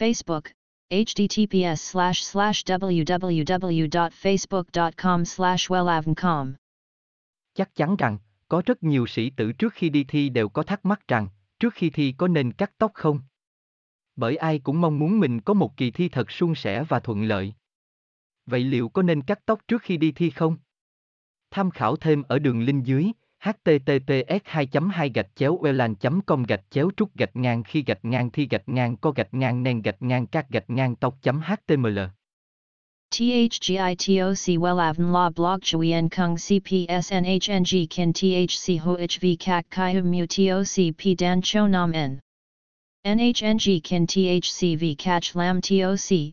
Facebook, https slash slash www.facebook.com slash wellavncom. Chắc chắn rằng, có rất nhiều sĩ tử trước khi đi thi đều có thắc mắc rằng, trước khi thi có nên cắt tóc không? Bởi ai cũng mong muốn mình có một kỳ thi thật suôn sẻ và thuận lợi. Vậy liệu có nên cắt tóc trước khi đi thi không? Tham khảo thêm ở đường link dưới https 2 2 gạch chéo welan com gạch chéo trúc gạch ngang khi gạch ngang thi gạch ngang co gạch ngang nen gạch ngang các gạch ngang tóc html THGITOC WELAVN La Blog Chuyen Kung CPSNHNG Kin THC HOHV CAC CHI Hum, Mu TOC P, Dan Cho Nam, N. NHNG Kin v, Catch, Lam TOC